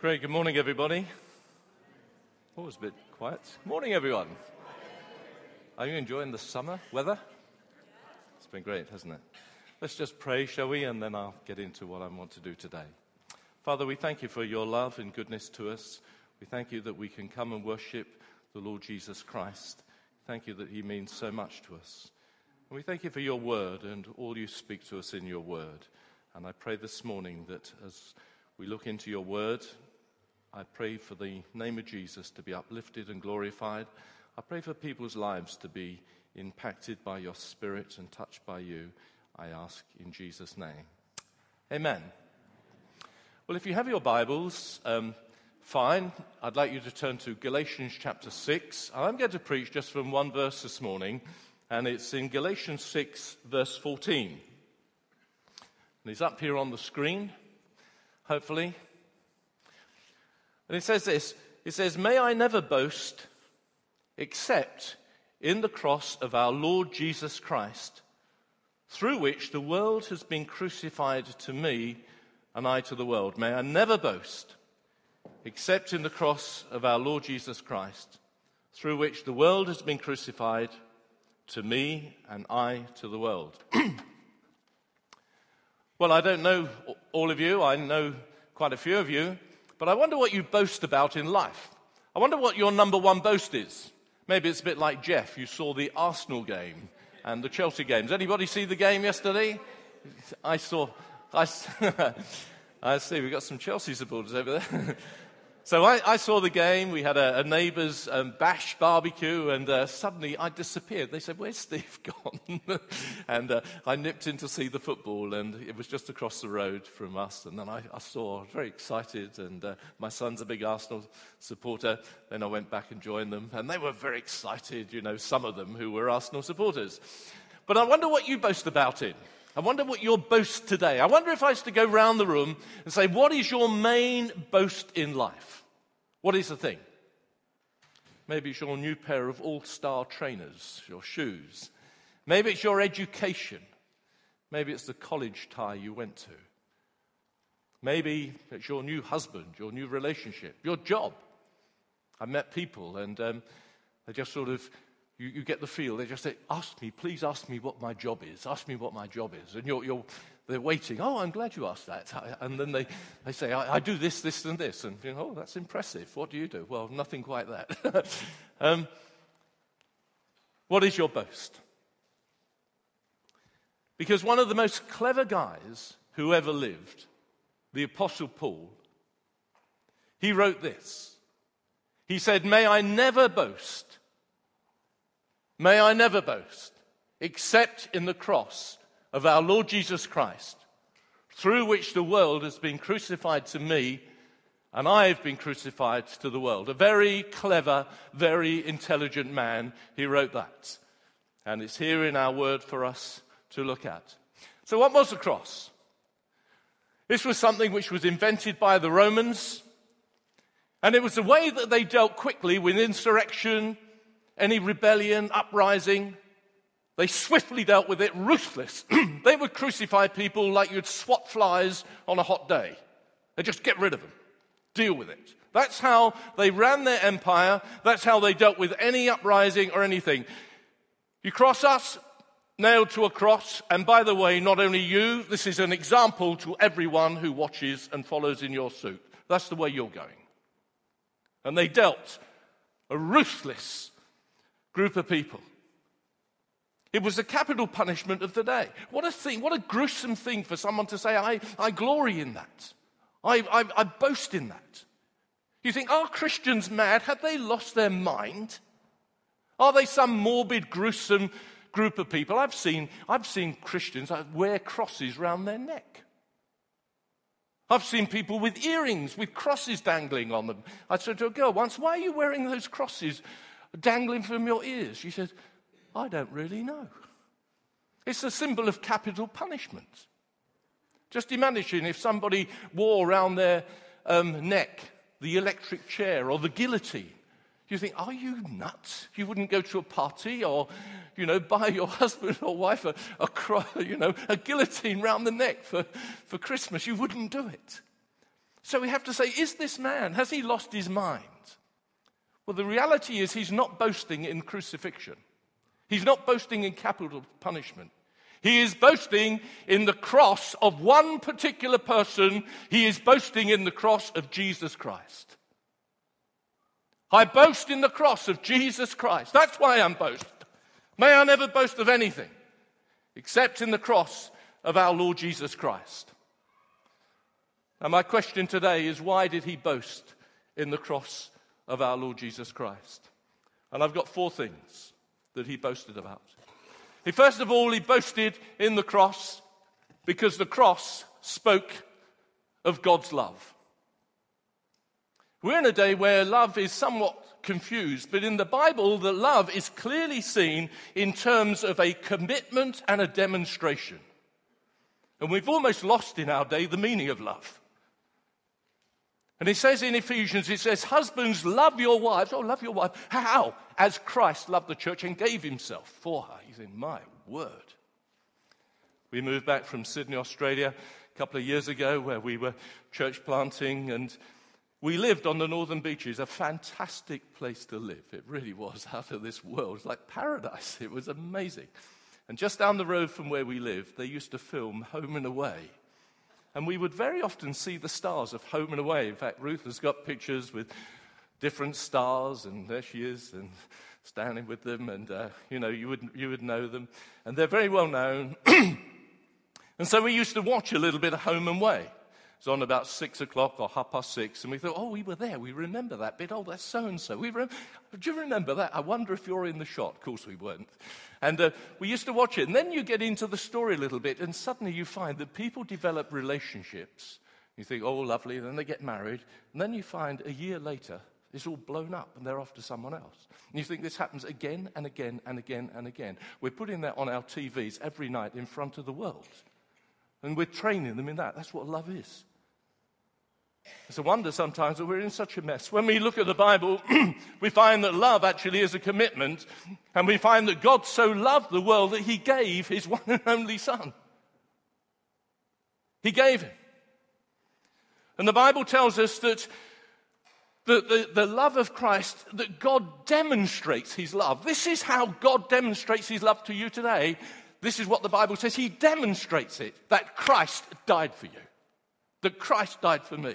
Great. Good morning, everybody. Oh, it's a bit quiet. Morning, everyone. Are you enjoying the summer weather? It's been great, hasn't it? Let's just pray, shall we? And then I'll get into what I want to do today. Father, we thank you for your love and goodness to us. We thank you that we can come and worship the Lord Jesus Christ. Thank you that he means so much to us. And we thank you for your word and all you speak to us in your word. And I pray this morning that as we look into your word, I pray for the name of Jesus to be uplifted and glorified. I pray for people's lives to be impacted by your spirit and touched by you. I ask in Jesus' name. Amen. Well, if you have your Bibles, um, fine. I'd like you to turn to Galatians chapter 6. I'm going to preach just from one verse this morning, and it's in Galatians 6, verse 14. And it's up here on the screen, hopefully. And it says this He says, May I never boast except in the cross of our Lord Jesus Christ, through which the world has been crucified to me and I to the world. May I never boast except in the cross of our Lord Jesus Christ, through which the world has been crucified to me and I to the world. well, I don't know all of you, I know quite a few of you, but I wonder what you boast about in life. I wonder what your number one boast is. Maybe it's a bit like Jeff. You saw the Arsenal game and the Chelsea game. games. Anybody see the game yesterday? I saw. I, I see. We've got some Chelsea supporters over there. So I, I, saw the game. We had a, a neighbour's um, bash barbecue, and uh, suddenly I disappeared. They said, Where's Steve gone? and uh, I nipped in to see the football, and it was just across the road from us. And then I, I saw, very excited, and uh, my son's a big Arsenal supporter. Then I went back and joined them, and they were very excited, you know, some of them who were Arsenal supporters. But I wonder what you boast about in. I wonder what your boast today. I wonder if I was to go round the room and say, What is your main boast in life? What is the thing? Maybe it's your new pair of all star trainers, your shoes. Maybe it's your education. Maybe it's the college tie you went to. Maybe it's your new husband, your new relationship, your job. I met people and um, they just sort of you, you get the feel. They just say, Ask me, please ask me what my job is. Ask me what my job is. And you're, you're, they're waiting. Oh, I'm glad you asked that. And then they, they say, I, I do this, this, and this. And you know, oh, that's impressive. What do you do? Well, nothing quite that. um, what is your boast? Because one of the most clever guys who ever lived, the Apostle Paul, he wrote this. He said, May I never boast May I never boast except in the cross of our Lord Jesus Christ, through which the world has been crucified to me and I have been crucified to the world. A very clever, very intelligent man, he wrote that. And it's here in our word for us to look at. So, what was the cross? This was something which was invented by the Romans, and it was the way that they dealt quickly with insurrection any rebellion, uprising. They swiftly dealt with it, ruthless. they would crucify people like you'd swat flies on a hot day. They just get rid of them, deal with it. That's how they ran their empire. That's how they dealt with any uprising or anything. You cross us, nailed to a cross. And by the way, not only you, this is an example to everyone who watches and follows in your suit. That's the way you're going. And they dealt a ruthless group of people. It was the capital punishment of the day. What a thing, what a gruesome thing for someone to say, I, I glory in that. I, I, I boast in that. You think, are Christians mad? Have they lost their mind? Are they some morbid, gruesome group of people? I've seen, I've seen Christians uh, wear crosses round their neck. I've seen people with earrings with crosses dangling on them. I said to a girl once, Why are you wearing those crosses dangling from your ears? She says, I don't really know. It's a symbol of capital punishment. Just imagine if somebody wore around their um, neck the electric chair or the guillotine. You think, are you nuts? You wouldn't go to a party or, you know, buy your husband or wife a, a, you know, a guillotine round the neck for, for Christmas. You wouldn't do it. So we have to say, is this man, has he lost his mind? Well, the reality is he's not boasting in crucifixion. He's not boasting in capital punishment. He is boasting in the cross of one particular person. He is boasting in the cross of Jesus Christ. I boast in the cross of Jesus Christ. That's why I'm boast. May I never boast of anything except in the cross of our Lord Jesus Christ. Now, my question today is why did he boast in the cross of our Lord Jesus Christ? And I've got four things that he boasted about. He, first of all, he boasted in the cross because the cross spoke of God's love. We're in a day where love is somewhat confused, but in the Bible, the love is clearly seen in terms of a commitment and a demonstration. And we've almost lost in our day the meaning of love. And it says in Ephesians, it says, Husbands, love your wives. Oh, love your wife. How? As Christ loved the church and gave himself for her. He's in my word. We moved back from Sydney, Australia, a couple of years ago, where we were church planting, and we lived on the northern beaches, a fantastic place to live. It really was out of this world. It was like paradise. It was amazing. And just down the road from where we lived, they used to film Home and Away. And we would very often see the stars of Home and Away. In fact, Ruth has got pictures with different stars, and there she is, and standing with them, and uh, you know, you would, you would know them. And they're very well known. and so we used to watch a little bit of Home and Away. It was on about six o'clock or half past six, and we thought, oh, we were there. We remember that bit. Oh, that's so and so. We rem- Do you remember that? I wonder if you're in the shot. Of course, we weren't. And uh, we used to watch it. And then you get into the story a little bit, and suddenly you find that people develop relationships. You think, oh, lovely. Then they get married. And then you find a year later, it's all blown up and they're off to someone else. And you think this happens again and again and again and again. We're putting that on our TVs every night in front of the world. And we're training them in that. That's what love is. It's a wonder sometimes that we're in such a mess. When we look at the Bible, we find that love actually is a commitment, and we find that God so loved the world that he gave his one and only Son. He gave him. And the Bible tells us that the, the, the, love of Christ, that God demonstrates his love. This is how God demonstrates his love to you today. This is what the Bible says. He demonstrates it that Christ died for you, that Christ died for me.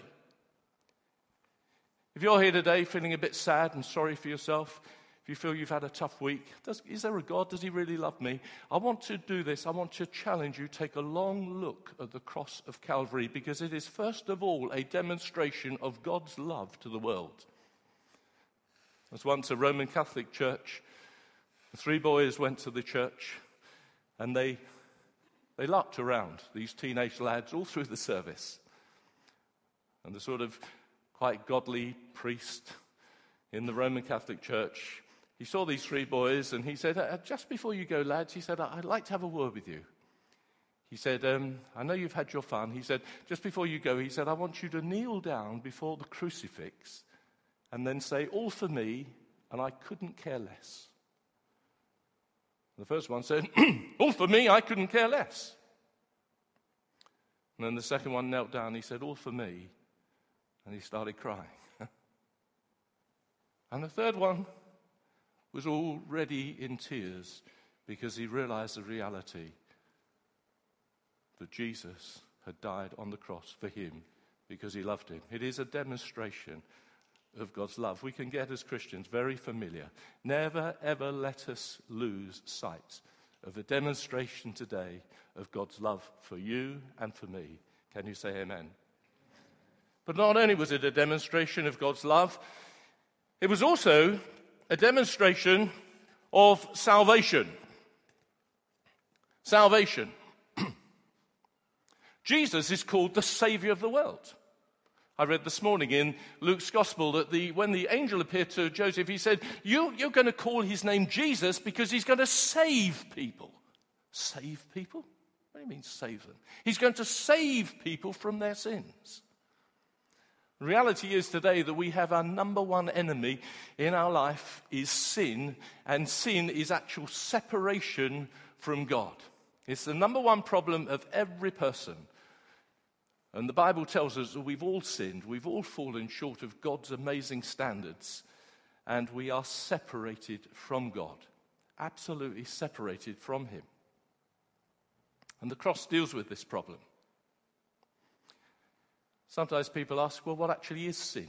If you're here today feeling a bit sad and sorry for yourself, if you feel you've had a tough week, does, is there a God? Does He really love me? I want to do this. I want to challenge you. Take a long look at the cross of Calvary because it is, first of all, a demonstration of God's love to the world. There was once a Roman Catholic church. Three boys went to the church and they, they larked around, these teenage lads, all through the service. And the sort of quite godly priest in the Roman Catholic Church. He saw these three boys and he said, uh, Just before you go, lads, he said, I'd like to have a word with you. He said, um, I know you've had your fun. He said, Just before you go, he said, I want you to kneel down before the crucifix and then say, All for me, and I couldn't care less. The first one said, All for me, I couldn't care less. And then the second one knelt down. He said, All for me, and he started crying. and the third one was already in tears because he realized the reality that Jesus had died on the cross for him because he loved him. It is a demonstration of God's love. We can get as Christians very familiar. Never, ever let us lose sight of a demonstration today of God's love for you and for me. Can you say amen? But not only was it a demonstration of God's love, it was also a demonstration of salvation. Salvation. Jesus is called the Savior of the world. I read this morning in Luke's Gospel that the, when the angel appeared to Joseph, he said, you, You're going to call his name Jesus because he's going to save people. Save people? What do you mean, save them? He's going to save people from their sins. Reality is today that we have our number one enemy in our life is sin, and sin is actual separation from God. It's the number one problem of every person. And the Bible tells us that we've all sinned, we've all fallen short of God's amazing standards, and we are separated from God, absolutely separated from Him. And the cross deals with this problem. Sometimes people ask, well, what actually is sin?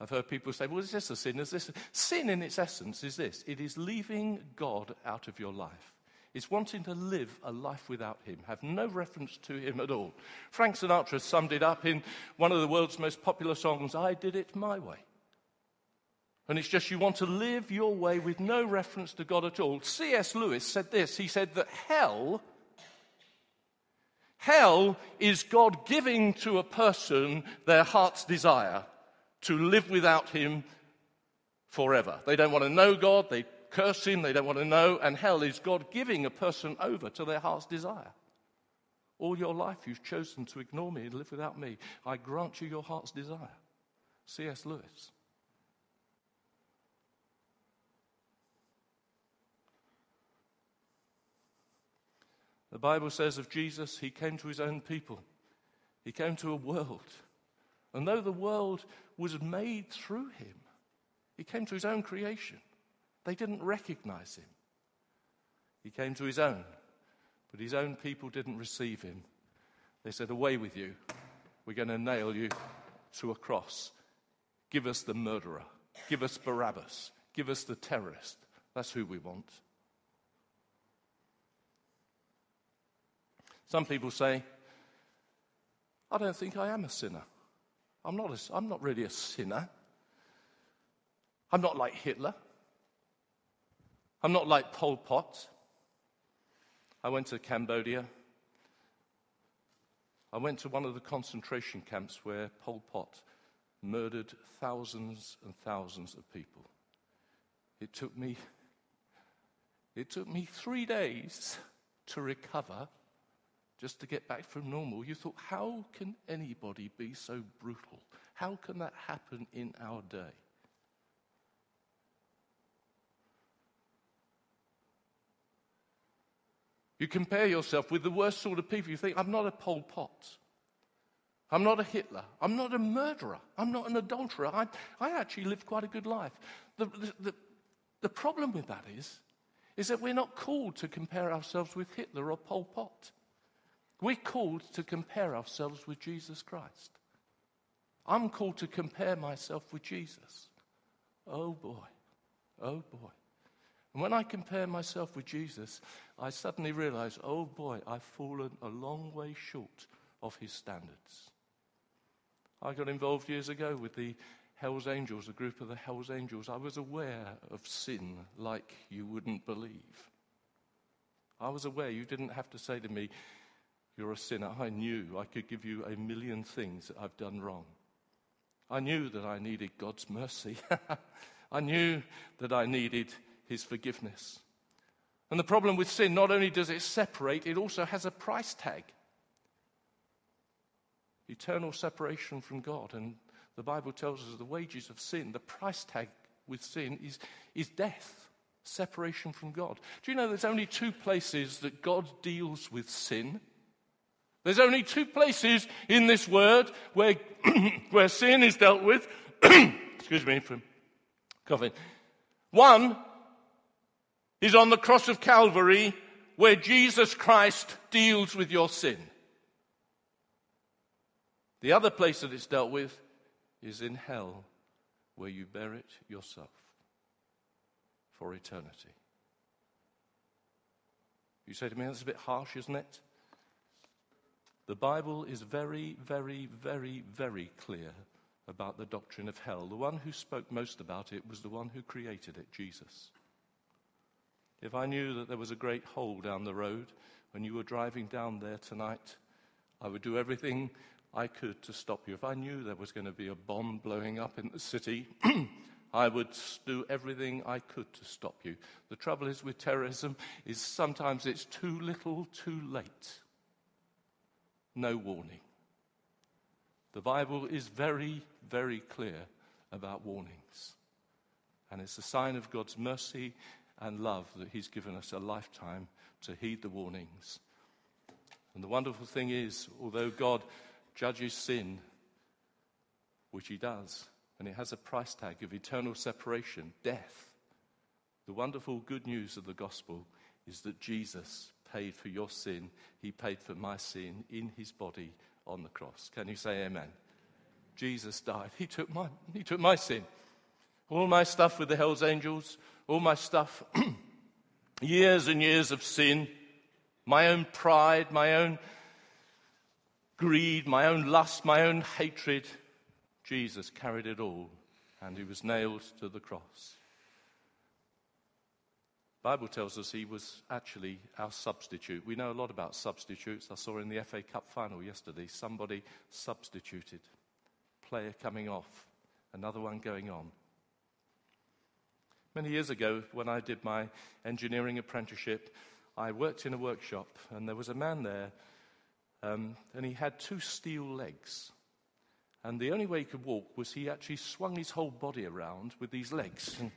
I've heard people say, well, is this a sin? Is this a... Sin, in its essence, is this it is leaving God out of your life. It's wanting to live a life without Him, have no reference to Him at all. Frank Sinatra summed it up in one of the world's most popular songs, I Did It My Way. And it's just you want to live your way with no reference to God at all. C.S. Lewis said this he said that hell Hell is God giving to a person their heart's desire to live without Him forever. They don't want to know God, they curse Him, they don't want to know, and hell is God giving a person over to their heart's desire. All your life you've chosen to ignore me and live without me. I grant you your heart's desire. C.S. Lewis. Bible says of Jesus, he came to his own people. He came to a world. And though the world was made through him, he came to his own creation. They didn't recognize him. He came to his own, but his own people didn't receive him. They said, Away with you. We're going to nail you to a cross. Give us the murderer. Give us Barabbas. Give us the terrorist. That's who we want. Some people say, I don't think I am a sinner. I'm not, a, I'm not really a sinner. I'm not like Hitler. I'm not like Pol Pot. I went to Cambodia. I went to one of the concentration camps where Pol Pot murdered thousands and thousands of people. It took me, it took me three days to recover just to get back from normal. You thought, how can anybody be so brutal? How can that happen in our day? You compare yourself with the worst sort of people. You think, I'm not a Pol Pot. I'm not a Hitler. I'm not a murderer. I'm not an adulterer. I, I actually live quite a good life. The, the, the, the problem with that is, is that we're not called to compare ourselves with Hitler or Pol Pot. We're called to compare ourselves with Jesus Christ. I'm called to compare myself with Jesus. Oh boy, oh boy. And when I compare myself with Jesus, I suddenly realize, oh boy, I've fallen a long way short of his standards. I got involved years ago with the Hells Angels, a group of the Hells Angels. I was aware of sin like you wouldn't believe. I was aware you didn't have to say to me, you're a sinner. I knew I could give you a million things that I've done wrong. I knew that I needed God's mercy. I knew that I needed His forgiveness. And the problem with sin, not only does it separate, it also has a price tag eternal separation from God. And the Bible tells us the wages of sin, the price tag with sin is, is death, separation from God. Do you know there's only two places that God deals with sin? There's only two places in this word where, where sin is dealt with. Excuse me from coughing. One is on the cross of Calvary where Jesus Christ deals with your sin. The other place that it's dealt with is in hell where you bear it yourself for eternity. You say to me, that's a bit harsh, isn't it? The Bible is very, very, very, very clear about the doctrine of hell. The one who spoke most about it was the one who created it, Jesus. If I knew that there was a great hole down the road when you were driving down there tonight, I would do everything I could to stop you. If I knew there was going to be a bomb blowing up in the city, I would do everything I could to stop you. The trouble is with terrorism is sometimes it's too little, too late no warning. The Bible is very, very clear about warnings. And it's a sign of God's mercy and love that He's given us a lifetime to heed the warnings. And the wonderful thing is, although God judges sin, which he does, and it has a price tag of eternal separation, death. The wonderful good news of the gospel is that Jesus paid for your sin. He paid for my sin in his body on the cross. Can you say amen? Jesus died. He took my, he took my sin. All my stuff with the Hell's Angels, all my stuff, years and years of sin, my own pride, my own greed, my own lust, my own hatred. Jesus carried it all, and he was nailed to the cross. Bible tells us he was actually our substitute. We know a lot about substitutes. I saw in the FA Cup final yesterday somebody substituted. Player coming off, another one going on. Many years ago, when I did my engineering apprenticeship, I worked in a workshop, and there was a man there, um, and he had two steel legs. And the only way he could walk was he actually swung his whole body around with these legs. And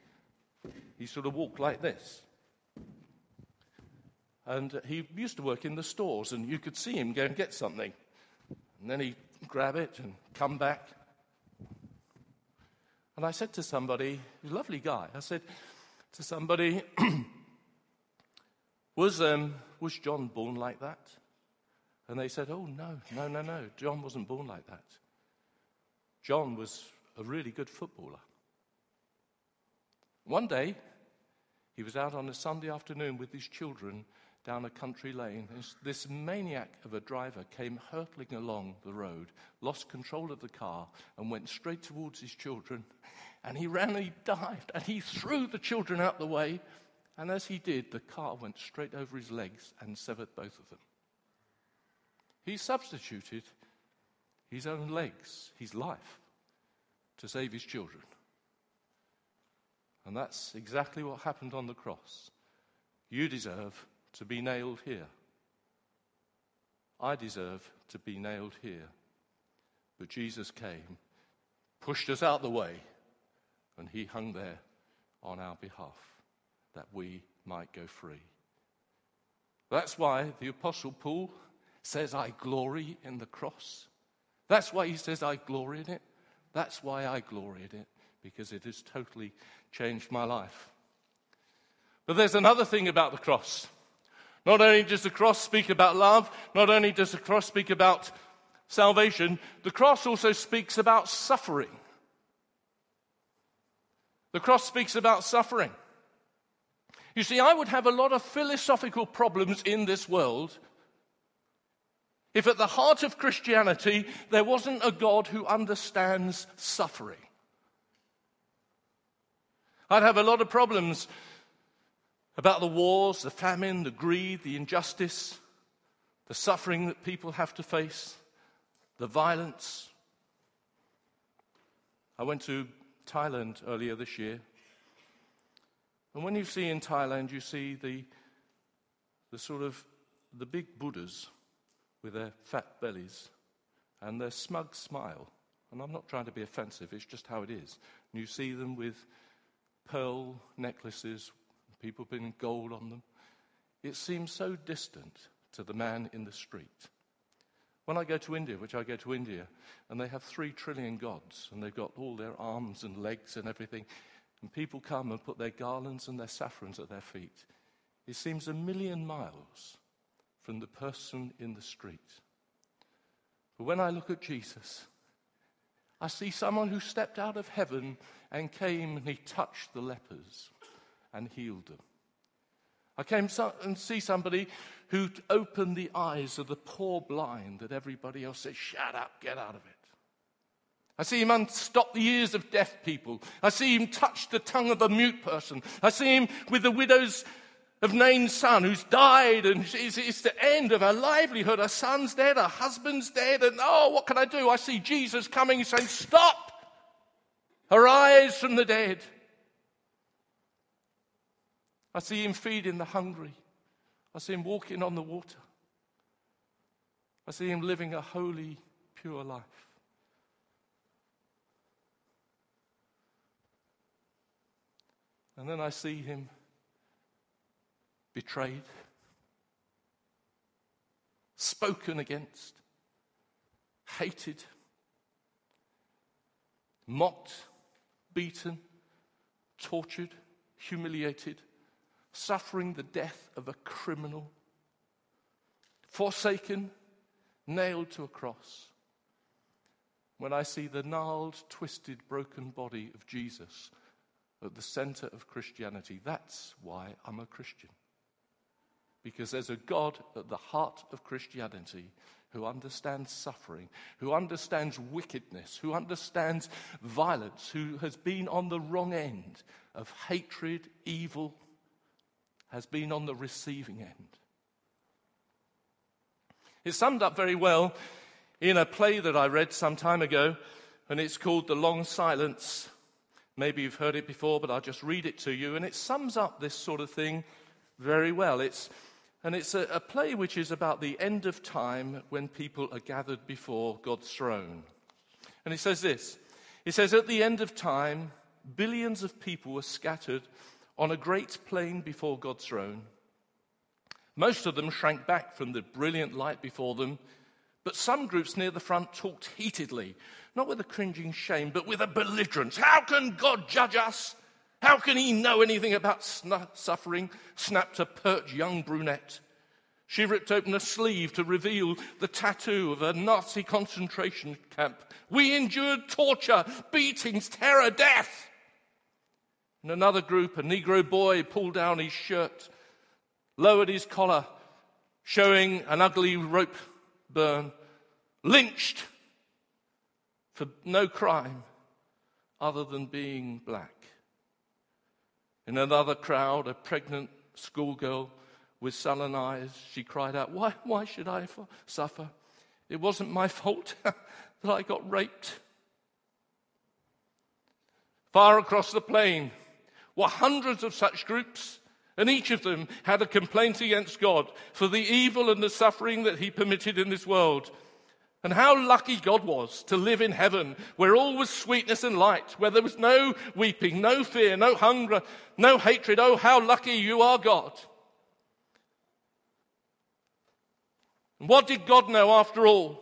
he sort of walked like this. And he used to work in the stores, and you could see him go and get something. And then he'd grab it and come back. And I said to somebody, lovely guy, I said to somebody, was, um, was John born like that? And they said, Oh, no, no, no, no. John wasn't born like that. John was a really good footballer. One day, he was out on a Sunday afternoon with his children down a country lane. This maniac of a driver came hurtling along the road, lost control of the car, and went straight towards his children. And he ran and he dived and he threw the children out the way. And as he did, the car went straight over his legs and severed both of them. He substituted his own legs, his life, to save his children. And that's exactly what happened on the cross. You deserve to be nailed here. I deserve to be nailed here. But Jesus came, pushed us out the way, and he hung there on our behalf that we might go free. That's why the Apostle Paul says, I glory in the cross. That's why he says, I glory in it. That's why I glory in it, because it has totally changed my life. But there's another thing about the cross. Not only does the cross speak about love, not only does the cross speak about salvation, the cross also speaks about suffering. The cross speaks about suffering. You see, I would have a lot of philosophical problems in this world if at the heart of Christianity there wasn't a God who understands suffering. I'd have a lot of problems about the wars, the famine, the greed, the injustice, the suffering that people have to face, the violence. I went to Thailand earlier this year. And when you see in Thailand, you see the, the sort of the big Buddhas with their fat bellies and their smug smile. And I'm not trying to be offensive, it's just how it is. And you see them with pearl necklaces people putting gold on them. It seems so distant to the man in the street. When I go to India, which I go to India, and they have three trillion gods, and they've got all their arms and legs and everything, and people come and put their garlands and their saffrons at their feet, it seems a million miles from the person in the street. But when I look at Jesus, I see someone who stepped out of heaven and came and he touched the lepers and healed them. I came and see somebody who opened the eyes of the poor blind that everybody else said, shut up, get out of it. I see him unstop the ears of deaf people. I see him touch the tongue of a mute person. I see him with the widow's of Nain's son who's died and it's the end of her livelihood. Her son's dead, her husband's dead, and oh, what can I do? I see Jesus coming saying, Stop! Arise from the dead. I see him feeding the hungry. I see him walking on the water. I see him living a holy, pure life. And then I see him betrayed, spoken against, hated, mocked, beaten, tortured, humiliated, suffering the death of a criminal, forsaken, nailed to a cross. When I see the gnarled, twisted, broken body of Jesus at the center of Christianity, that's why I'm a Christian. Because there's a God at the heart of Christianity who understands suffering, who understands wickedness, who understands violence, who has been on the wrong end of hatred, evil, has been on the receiving end. It's summed up very well in a play that I read some time ago, and it's called The Long Silence. Maybe you've heard it before, but I'll just read it to you, and it sums up this sort of thing very well. It's and it's a, a play which is about the end of time when people are gathered before God's throne. And he says this He says, At the end of time, billions of people were scattered on a great plain before God's throne. Most of them shrank back from the brilliant light before them, but some groups near the front talked heatedly, not with a cringing shame, but with a belligerence. How can God judge us? How can he know anything about suffering? snapped a pert young brunette. She ripped open a sleeve to reveal the tattoo of a Nazi concentration camp. We endured torture, beatings, terror, death. In another group, a Negro boy pulled down his shirt, lowered his collar, showing an ugly rope burn, lynched for no crime other than being black. In another crowd, a pregnant schoolgirl with sullen eyes, she cried out, Why, why should I suffer? It wasn't my fault that I got raped. Far across the plain were hundreds of such groups, and each of them had a complaint against God for the evil and the suffering that He permitted in this world. And how lucky God was to live in heaven where all was sweetness and light, where there was no weeping, no fear, no hunger, no hatred. Oh, how lucky you are, God. what did God know after all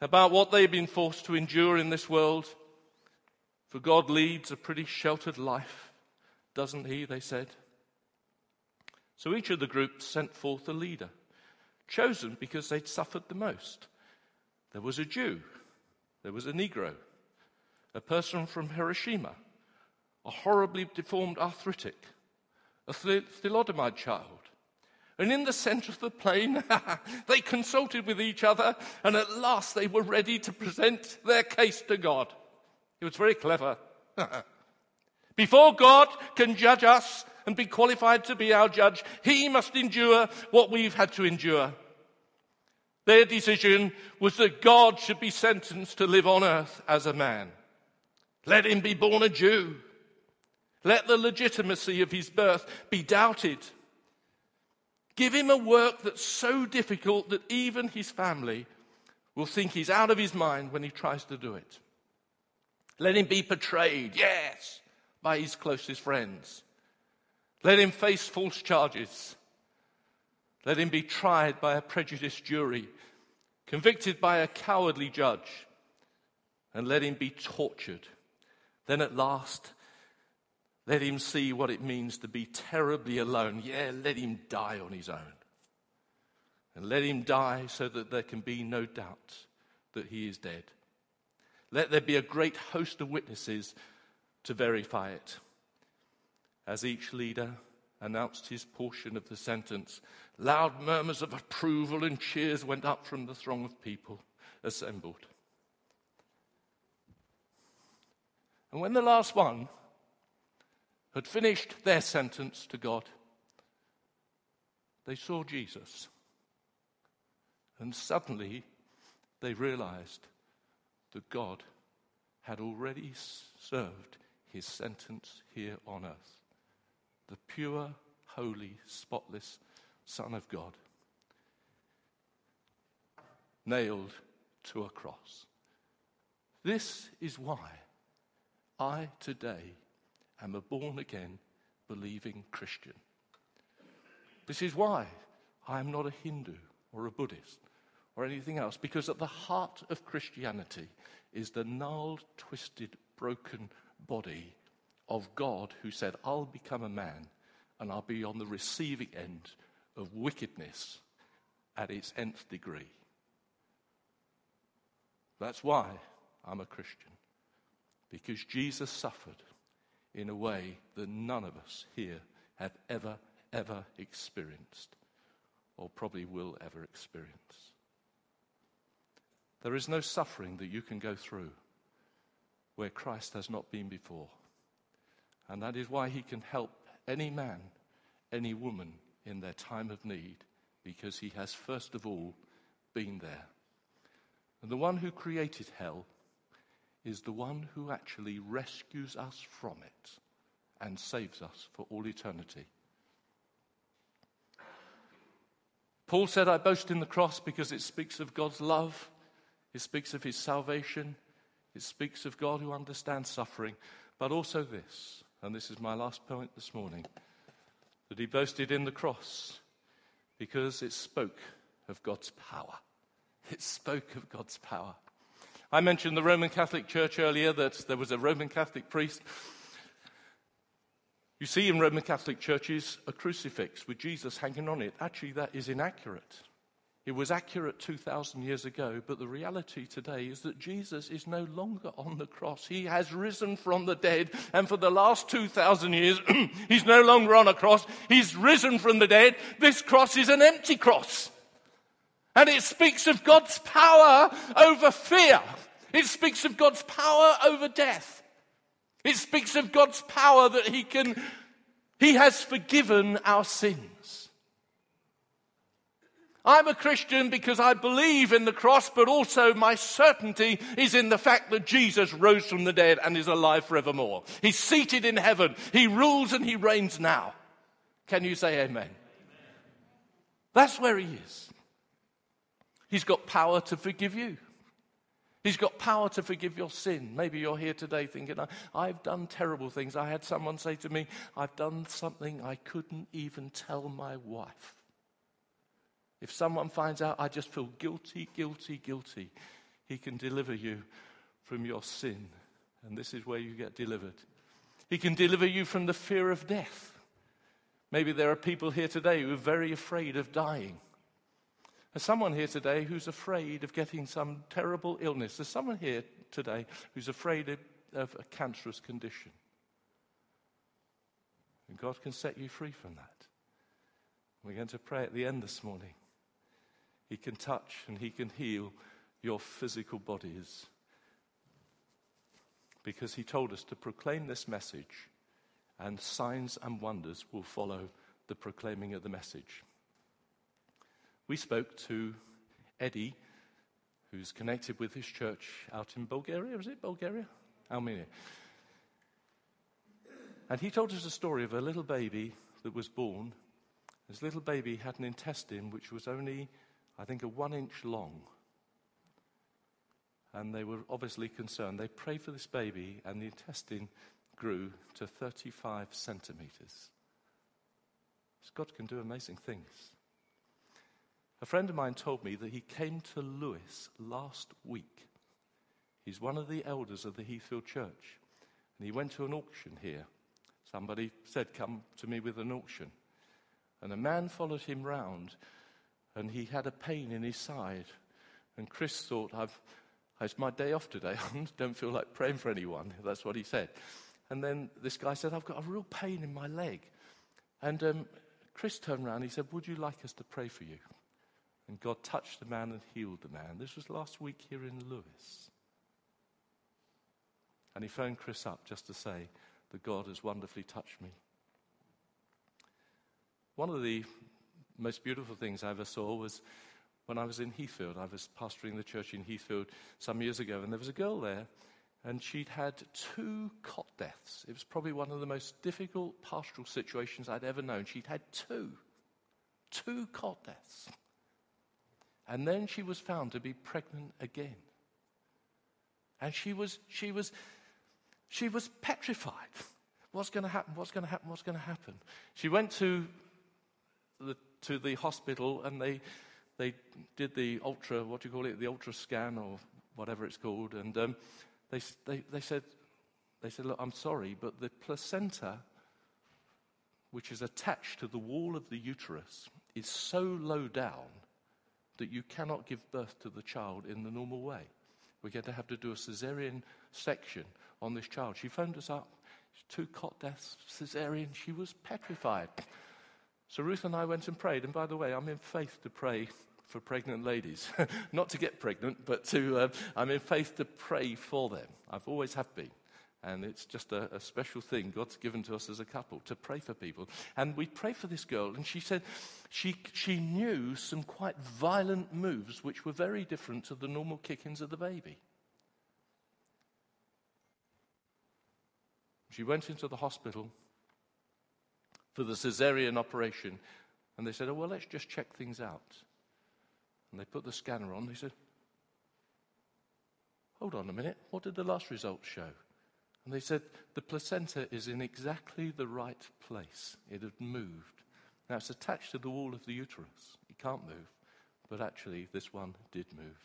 about what they had been forced to endure in this world? For God leads a pretty sheltered life, doesn't He? They said. So each of the groups sent forth a leader chosen because they'd suffered the most. There was a Jew, there was a Negro, a person from Hiroshima, a horribly deformed arthritic, a thalidomide child. And in the center of the plain, they consulted with each other, and at last they were ready to present their case to God. It was very clever. Before God can judge us, and be qualified to be our judge, he must endure what we've had to endure. Their decision was that God should be sentenced to live on earth as a man. Let him be born a Jew. Let the legitimacy of his birth be doubted. Give him a work that's so difficult that even his family will think he's out of his mind when he tries to do it. Let him be portrayed, yes, by his closest friends. Let him face false charges. Let him be tried by a prejudiced jury, convicted by a cowardly judge, and let him be tortured. Then at last, let him see what it means to be terribly alone. Yeah, let him die on his own. And let him die so that there can be no doubt that he is dead. Let there be a great host of witnesses to verify it. As each leader announced his portion of the sentence, loud murmurs of approval and cheers went up from the throng of people assembled. And when the last one had finished their sentence to God, they saw Jesus. And suddenly they realized that God had already served his sentence here on earth the pure, holy, spotless Son of God, nailed to a cross. This is why I today am a born again, believing Christian. This is why I am not a Hindu or a Buddhist or anything else, because at the heart of Christianity is the gnarled, twisted, broken body of God who said, I'll become a man and I'll be on the receiving end of wickedness at its nth degree. That's why I'm a Christian, because Jesus suffered in a way that none of us here have ever, ever experienced, or probably will ever experience. There is no suffering that you can go through where Christ has not been before. And that is why he can help any man, any woman in their time of need, because he has first of all been there. And the one who created hell is the one who actually rescues us from it and saves us for all eternity. Paul said, I boast in the cross because it speaks of God's love, it speaks of his salvation, it speaks of God who understands suffering, but also this, and this is my last point this morning, that he boasted in the cross because it spoke of God's power. It spoke of God's power. I mentioned the Roman Catholic Church earlier that there was a Roman Catholic priest. You see in Roman Catholic churches a crucifix with Jesus hanging on it. Actually, that is inaccurate. It was accurate 2,000 years ago, but the reality today is that Jesus is no longer on the cross. He has risen from the dead, and for the last 2,000 years, he's no longer on a cross. He's risen from the dead. This cross is an empty cross. And it speaks of God's power over fear. It speaks of God's power over death. It speaks of God's power that He can, He has forgiven our sins. I'm a Christian because I believe in the cross, but also my certainty is in the fact that Jesus rose from the dead and is alive forevermore. He's seated in heaven. He rules and he reigns now. Can you say amen? amen? That's where he is. He's got power to forgive you. He's got power to forgive your sin. Maybe you're here today thinking, I've done terrible things. I had someone say to me, I've done something I couldn't even tell my wife. If someone finds out, I just feel guilty, guilty, guilty. He can deliver you from your sin. And this is where you get delivered. He can deliver you from the fear of death. Maybe there are people here today who are very afraid of dying. There's someone here today who's afraid of getting some terrible illness. There's someone here today who's afraid of, of a cancerous condition. And God can set you free from that. We're going to pray at the end this morning. He can touch and He can heal your physical bodies. Because He told us to proclaim this message, and signs and wonders will follow the proclaiming of the message. We spoke to Eddie, who's connected with his church out in Bulgaria. Is it Bulgaria? Armenia. And he told us a story of a little baby that was born. This little baby had an intestine which was only, I think, a one inch long. And they were obviously concerned. They prayed for this baby, and the intestine grew to 35 centimeters. God can do amazing things. A friend of mine told me that he came to Lewes last week. He's one of the elders of the Heathfield Church. And he went to an auction here. Somebody said, Come to me with an auction. And a man followed him round, and he had a pain in his side. And Chris thought, I've, it's my day off today. I don't feel like praying for anyone. That's what he said. And then this guy said, I've got a real pain in my leg. And um, Chris turned around. He said, Would you like us to pray for you? And God touched the man and healed the man. This was last week here in Lewes. And he phoned Chris up just to say that God has wonderfully touched me. One of the most beautiful things I ever saw was when I was in Heathfield. I was pastoring the church in Heathfield some years ago, and there was a girl there, and she'd had two cot deaths. It was probably one of the most difficult pastoral situations I'd ever known. She'd had two, two cot deaths. And then she was found to be pregnant again. And she was, she was, she was petrified. What's going to happen? What's going to happen? What's going to happen? She went to the, to the hospital and they they did the ultra, what do you call it, the ultra scan or whatever it's called, and um, they, they, they, said, they said, Look, I'm sorry, but the placenta, which is attached to the wall of the uterus, is so low down that you cannot give birth to the child in the normal way. We're going to have to do a cesarean section on this child. She phoned us up, two cot deaths, cesarean. She was petrified. So Ruth and I went and prayed. And by the way, I'm in faith to pray for pregnant ladies. Not to get pregnant, but to, uh, I'm in faith to pray for them. I've always have been. And it's just a, a, special thing God's given to us as a couple to pray for people. And we prayed for this girl, and she said she, she knew some quite violent moves which were very different to the normal kickings of the baby. She went into the hospital for the cesarean operation, and they said, Oh, well, let's just check things out. And they put the scanner on. They said, Hold on a minute, what did the last results show? And they said, the placenta is in exactly the right place. It had moved. Now it's attached to the wall of the uterus. It can't move. But actually, this one did move.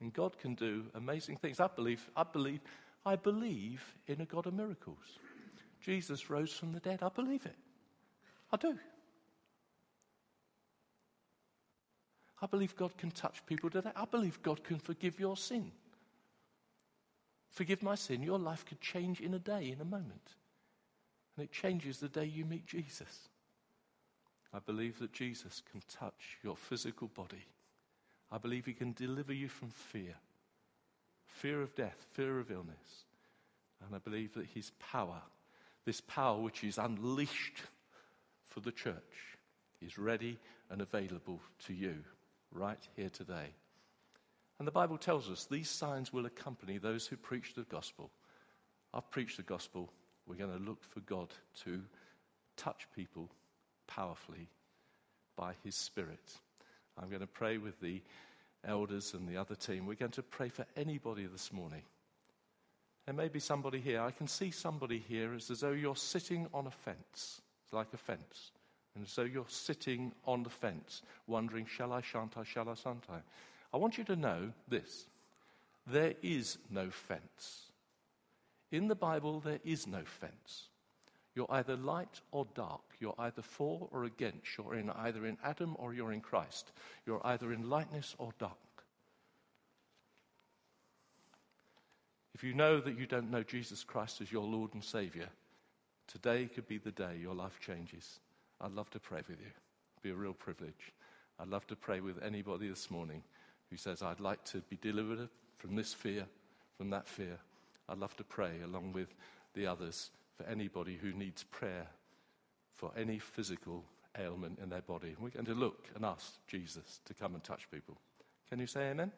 And God can do amazing things. I believe, I believe, I believe in a God of miracles. Jesus rose from the dead. I believe it. I do. I believe God can touch people today. I believe God can forgive your sin forgive my sin, your life could change in a day, in a moment. And it changes the day you meet Jesus. I believe that Jesus can touch your physical body. I believe he can deliver you from fear fear of death, fear of illness. And I believe that his power, this power which is unleashed for the church, is ready and available to you right here today. And the Bible tells us these signs will accompany those who preach the gospel. I've preached the gospel. We're going to look for God to touch people powerfully by his Spirit. I'm going to pray with the elders and the other team. We're going to pray for anybody this morning. There may be somebody here. I can see somebody here. It's as though you're sitting on a fence. It's like a fence. And so you're sitting on the fence, wondering, shall I, shan't I, shall I, shan't I? I want you to know this there is no fence. In the Bible, there is no fence. You're either light or dark. You're either for or against. You're in either in Adam or you're in Christ. You're either in lightness or dark. If you know that you don't know Jesus Christ as your Lord and Savior, today could be the day your life changes. I'd love to pray with you. It'd be a real privilege. I'd love to pray with anybody this morning who says, I'd like to be delivered from this fear, from that fear. I'd love to pray along with the others for anybody who needs prayer for any physical ailment in their body. We're going to look and ask Jesus to come and touch people. Can you say amen?